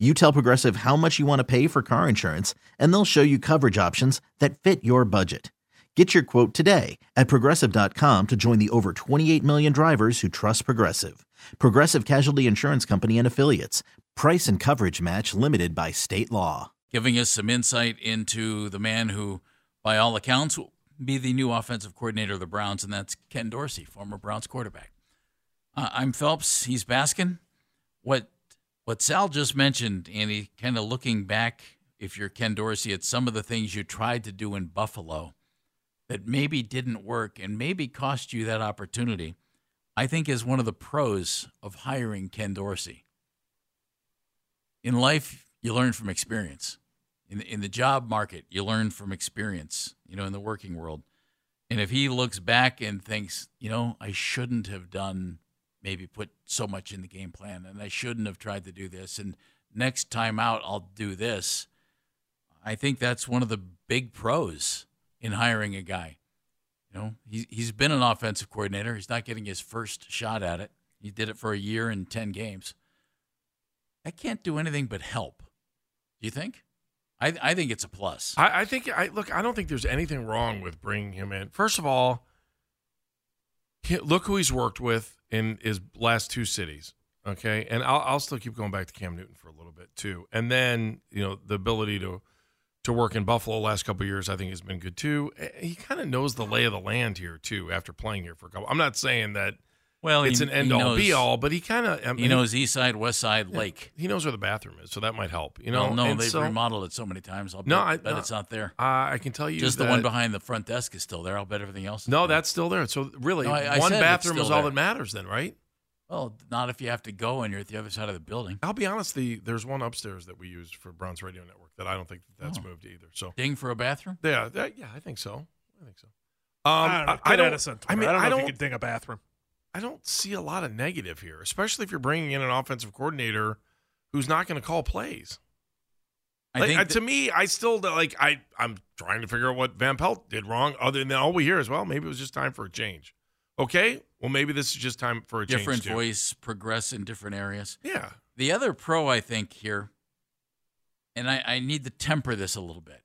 You tell Progressive how much you want to pay for car insurance, and they'll show you coverage options that fit your budget. Get your quote today at progressive.com to join the over 28 million drivers who trust Progressive. Progressive Casualty Insurance Company and Affiliates. Price and coverage match limited by state law. Giving us some insight into the man who, by all accounts, will be the new offensive coordinator of the Browns, and that's Ken Dorsey, former Browns quarterback. Uh, I'm Phelps. He's Baskin. What what Sal just mentioned, Andy, kind of looking back, if you're Ken Dorsey, at some of the things you tried to do in Buffalo that maybe didn't work and maybe cost you that opportunity, I think is one of the pros of hiring Ken Dorsey. In life, you learn from experience. In the, in the job market, you learn from experience, you know, in the working world. And if he looks back and thinks, you know, I shouldn't have done maybe put so much in the game plan and I shouldn't have tried to do this and next time out I'll do this. I think that's one of the big pros in hiring a guy. You know, he's he's been an offensive coordinator. He's not getting his first shot at it. He did it for a year and 10 games. That can't do anything but help. Do you think? I, I think it's a plus. I, I think I look. I don't think there's anything wrong with bringing him in. First of all, look who he's worked with in his last two cities. Okay, and I'll, I'll still keep going back to Cam Newton for a little bit too, and then you know the ability to to work in Buffalo last couple years, I think has been good too. Eh, he kind of knows the lay of the land here too after playing here for a couple. I'm not saying that well, it's he, an end all knows, be all, but he kind of I mean, he knows East Side, West Side, yeah, Lake. He knows where the bathroom is, so that might help. You know, well, no, And they've so, remodeled it so many times. I'll No, bet, I- bet no. it's not there. Uh, I can tell you Just the one behind the front desk is still there. I'll bet everything else. Is No, there. that's still there. So really, No, I- I one bathroom is all there. that matters, then, right? well, not if you have to go and you're at the other side of the building. I'll be honest. The there's one upstairs that we use for Browns Radio Network that I don't think that that's Oh. moved either. So Ding for a bathroom. yeah, that, yeah, I think so. I think so. Um, I don't know. I, I don't. Edison I mean, I don't know I if don't. you could ding a bathroom. I don't see a lot of negative here, especially if you're bringing in an offensive coordinator who's not going to call plays. I Like, think to me, I still like. I I'm trying to figure out what Van Pelt did wrong. Other than all we hear is, well, maybe it was just time for a change. Okay, well, maybe this is just time for a different voice progress in different areas. Yeah. The other pro, I think, here, and I, I need to temper this a little bit.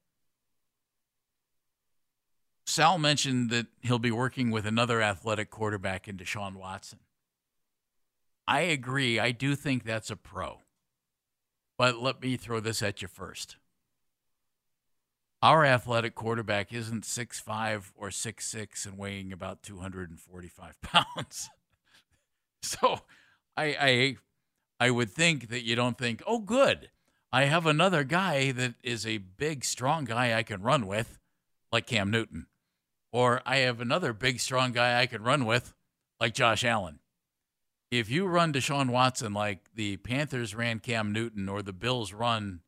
Sal mentioned that he'll be working with another athletic quarterback in Deshaun Watson. I agree. I do think that's a pro. But let me throw this at you first. Our athletic quarterback isn't 6'5 or 6'6 and weighing about 245 pounds. so I, I I would think that you don't think, oh, good, I have another guy that is a big, strong guy I can run with, like Cam Newton, or I have another big, strong guy I can run with, like Josh Allen. If you run Deshaun Watson like the Panthers ran Cam Newton or the Bills run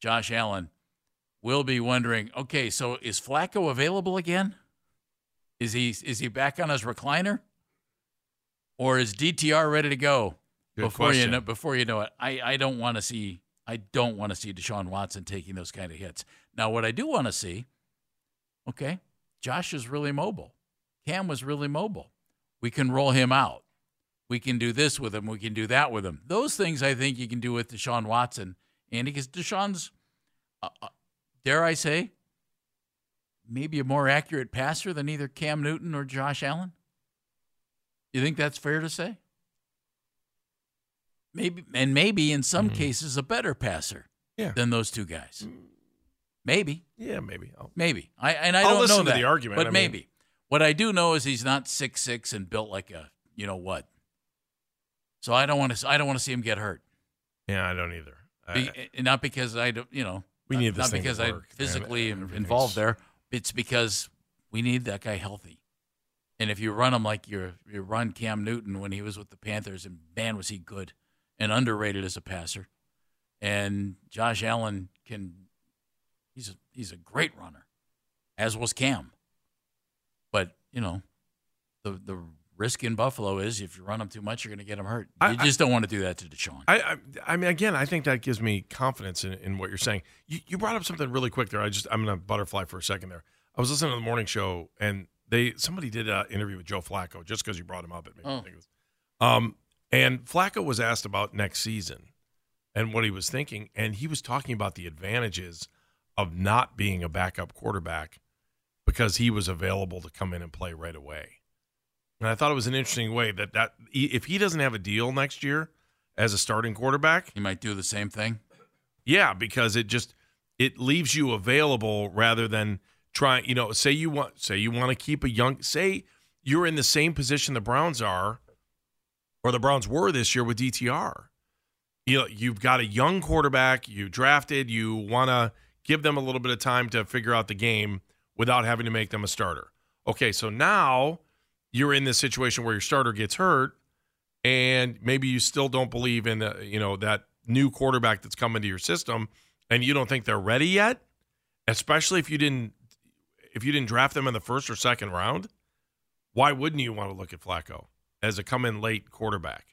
Josh Allen, we'll be wondering, okay, so is Flacco available again? Is he is he back on his recliner? Or is DTR ready to go? Good before you know before you know it. I, I don't want to see I don't want to see Deshaun Watson taking those kind of hits. Now what I do want to see, okay, Josh is really mobile. Cam was really mobile. We can roll him out. We can do this with him. We can do that with him. Those things I think you can do with Deshaun Watson. And because Deshaun's, uh, uh, dare I say, maybe a more accurate passer than either Cam Newton or Josh Allen. You think that's fair to say? Maybe, and maybe in some cases a better passer Yeah. than those two guys. Maybe, Yeah, maybe. I'll, maybe. I and I I'll don't know that, the argument. but I mean- maybe. What I do know is he's not six six and built like a you know what. So I don't want to. I don't want to see him get hurt. yeah, I don't either. I- Be, and not because I don't. You know. We not- need this Not thing to because man. physically Everything's- involved there. It's because we need that guy healthy. And if you run him like you you run Cam Newton when he was with the Panthers, and man was he good and underrated as a passer. And Josh Allen can He's a, he's a great runner, as was Cam. But you know, the the risk in Buffalo is if you run him too much, you're going to get him hurt. You I- just don't want to do that to Deshaun. I, I, I mean, again, I think that gives me confidence in, in what you're saying. You, you brought up something really quick there. I just, I'm gonna butterfly for a second there. I was listening to the morning show, and they somebody did an interview with Joe Flacco just because you brought him up. It made me Oh. think it was. Um, and Flacco was asked about next season and what he was thinking, and he was talking about the advantages of not being a backup quarterback because he was available to come in and play right away. And I thought it was an interesting way that that if he doesn't have a deal next year as a starting quarterback, he might do the same thing. yeah, because it just it leaves you available rather than trying. You know, say you want say you want to keep a young. Say you're in the same position the Browns are, or the Browns were this year with DTR. You know, you've got a young quarterback you drafted. You want to give them a little bit of time to figure out the game without having to make them a starter. Okay, so now you're in this situation where your starter gets hurt, and maybe you still don't believe in the, you know that new quarterback that's coming to your system, and you don't think they're ready yet, especially if you didn't if you didn't draft them in the first or second round. Why wouldn't you want to look at Flacco as a come in late quarterback?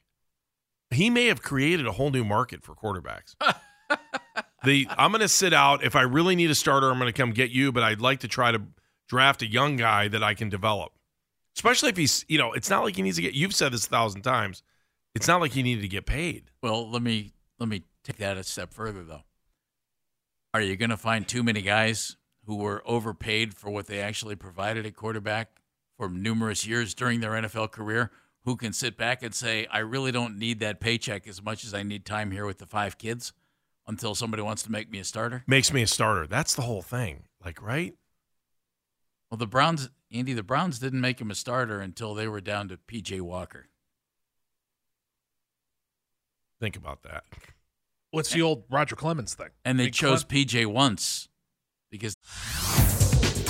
He may have created a whole new market for quarterbacks. the I'm going to sit out if I really need a starter. I'm going to come get you, but I'd like to try to draft a young guy that I can develop. Especially if he's, you know, it's not like he needs to get. You've said this a thousand times. It's not like he needed to get paid. Well, let me let me take that a step further though. Are you going to find too many guys who were overpaid for what they actually provided at quarterback for numerous years during their NFL career who can sit back and say, "I really don't need that paycheck as much as I need time here with the five kids until somebody wants to make me a starter?" Makes me a starter. That's the whole thing. Like, right? Well, the Browns, Andy, the Browns didn't make him a starter until they were down to PJ Walker. Think about that. What's the old Roger Clemens thing? And they Big chose Clem- PJ once because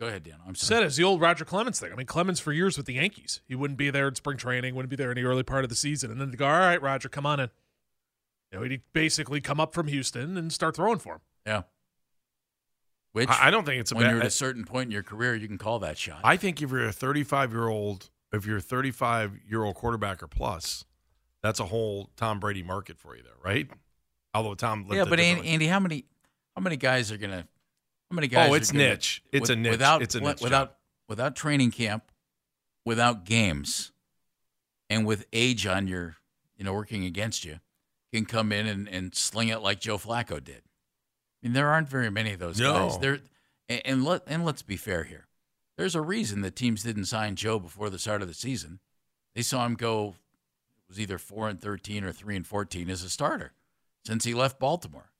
Go ahead, Dan. I'm Said sorry. it's the old Roger Clemens thing. I mean, Clemens for years with the Yankees. He wouldn't be there in spring training, wouldn't be there in the early part of the season. And then they go, all right, Roger, come on in. You know, he'd basically come up from Houston and start throwing for him. Yeah. Which I, I don't think it's a when you're at a certain point in your career, you can call that shot. I think if you're a 35 year old, if you're a 35 year old quarterback or plus, that's a whole Tom Brady market for you there, right? Although Tom, lived yeah, but different Andy. How many? How many guys are gonna? How many oh, guys? Oh, it's gonna- niche. It's with- a niche. Without It's a niche without job. without training camp, without games, and with age on your, you know, working against you, can come in and, and sling it like Joe Flacco did. I mean, there aren't very many of those No. guys. There, and, and let and let's be fair here. There's a reason that teams didn't sign Joe before the start of the season. They saw him go it was either four and thirteen or three and fourteen as a starter since he left Baltimore.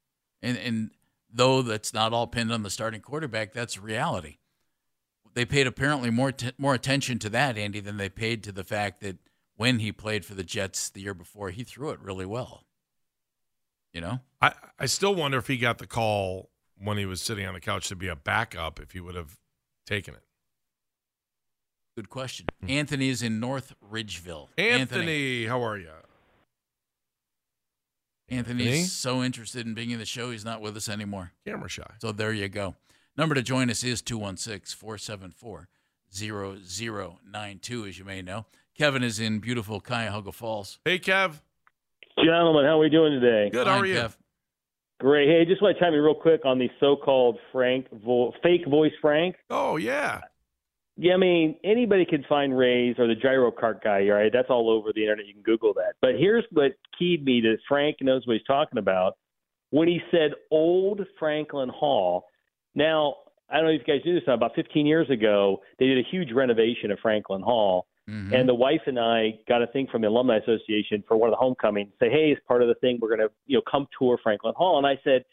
And and though that's not all pinned on the starting quarterback, that's reality. They paid apparently more t- more attention to that, Andy, than they paid to the fact that when he played for the Jets the year before, he threw it really well. You know, I, I still wonder if he got the call when he was sitting on the couch to be a backup, if he would have taken it. good question. Hmm. Anthony is in North Ridgeville. Anthony, how are you? Anthony's Anthony? so interested in being in the show, he's not with us anymore. Camera shy. So there you go. Number to join us is 216 474 0092, as you may know. Kevin is in beautiful Cuyahoga Falls. Hey, Kev. Gentlemen, how are we doing today? Good. How Fine, are you? Kev. Great. Hey, just want to chime in real quick on the so-called Frank, vo- fake voice Frank. Oh, yeah. Yeah, I mean, anybody can find Ray's or the gyro cart guy, right? That's all over the internet. You can Google that. But here's what keyed me to Frank knows what he's talking about when he said old Franklin Hall. Now, I don't know if you guys knew this. About 15 years ago, they did a huge renovation of Franklin Hall. Mhm. And the wife and I got a thing from the alumni association for one of the homecomings. Say, hey, as part of the thing, we're going to you know come tour Franklin Hall. And I said,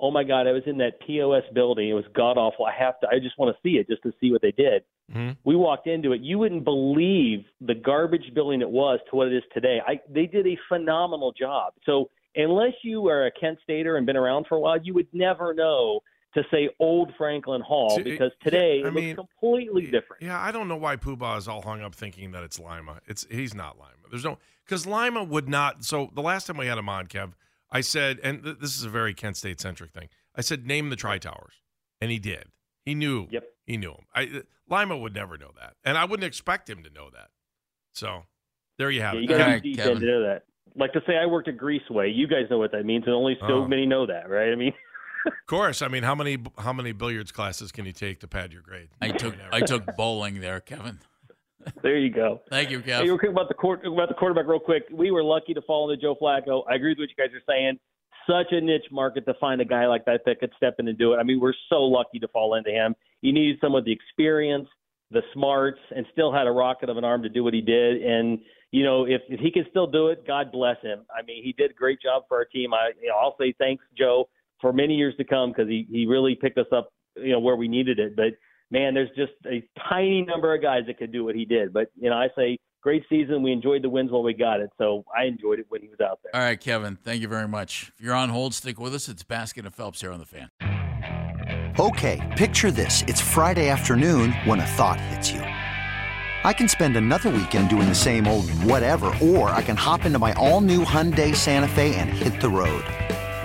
oh my God, I was in that POS building. It was god awful. I have to, I just want to see it just to see what they did. Mm-hmm. We walked into it. You wouldn't believe the garbage building it was to what it is today. I, they did a phenomenal job. So unless you are a Kent Stater and been around for a while, you would never know to say old Franklin Hall because today I it mean, looks completely different. Yeah, I don't know why Poobah is all hung up thinking that it's Lima. It's he's not Lima. There's no because Lima would not. So the last time we had him on, Kev, I said, and th- this is a very Kent State centric thing. I said, name the Tri Towers, and he did. He knew. Yep. He knew him. I uh, Lima would never know that, and I wouldn't expect him to know that. So there you have Yeah, it. you got to be deep Kevin. to know that. Like to say I worked at Greaseway. You guys know what that means, and only so Oh. many know that, right? I mean, Of course. I mean, how many how many billiards classes can you take to pad your grade? I took I took bowling there, Kevin. There you go. Thank you, Hey, Kev. real quick about the court, about the quarterback, real quick. We were lucky to fall into Joe Flacco. I agree with what you guys are saying. Such a niche market to find a guy like that that could step in and do it. I mean, we're so lucky to fall into him. He needed some of the experience, the smarts, and still had a rocket of an arm to do what he did. And you know, if, if he can still do it, God bless him. I mean, he did a great job for our team. I, you know, I'll say thanks, Joe, for many years to come because he he really picked us up, you know, where we needed it. But man, there's just a tiny number of guys that could do what he did. But you know, I say great season. We enjoyed the wins while we got it, so I enjoyed it when he was out there. All right, Kevin. Thank you very much. If you're on hold, stick with us. It's Baskin and Phelps here on the fan. Okay, picture this. It's Friday afternoon when a thought hits you. I can spend another weekend doing the same old whatever, or I can hop into my all new Hyundai Santa Fe and hit the road.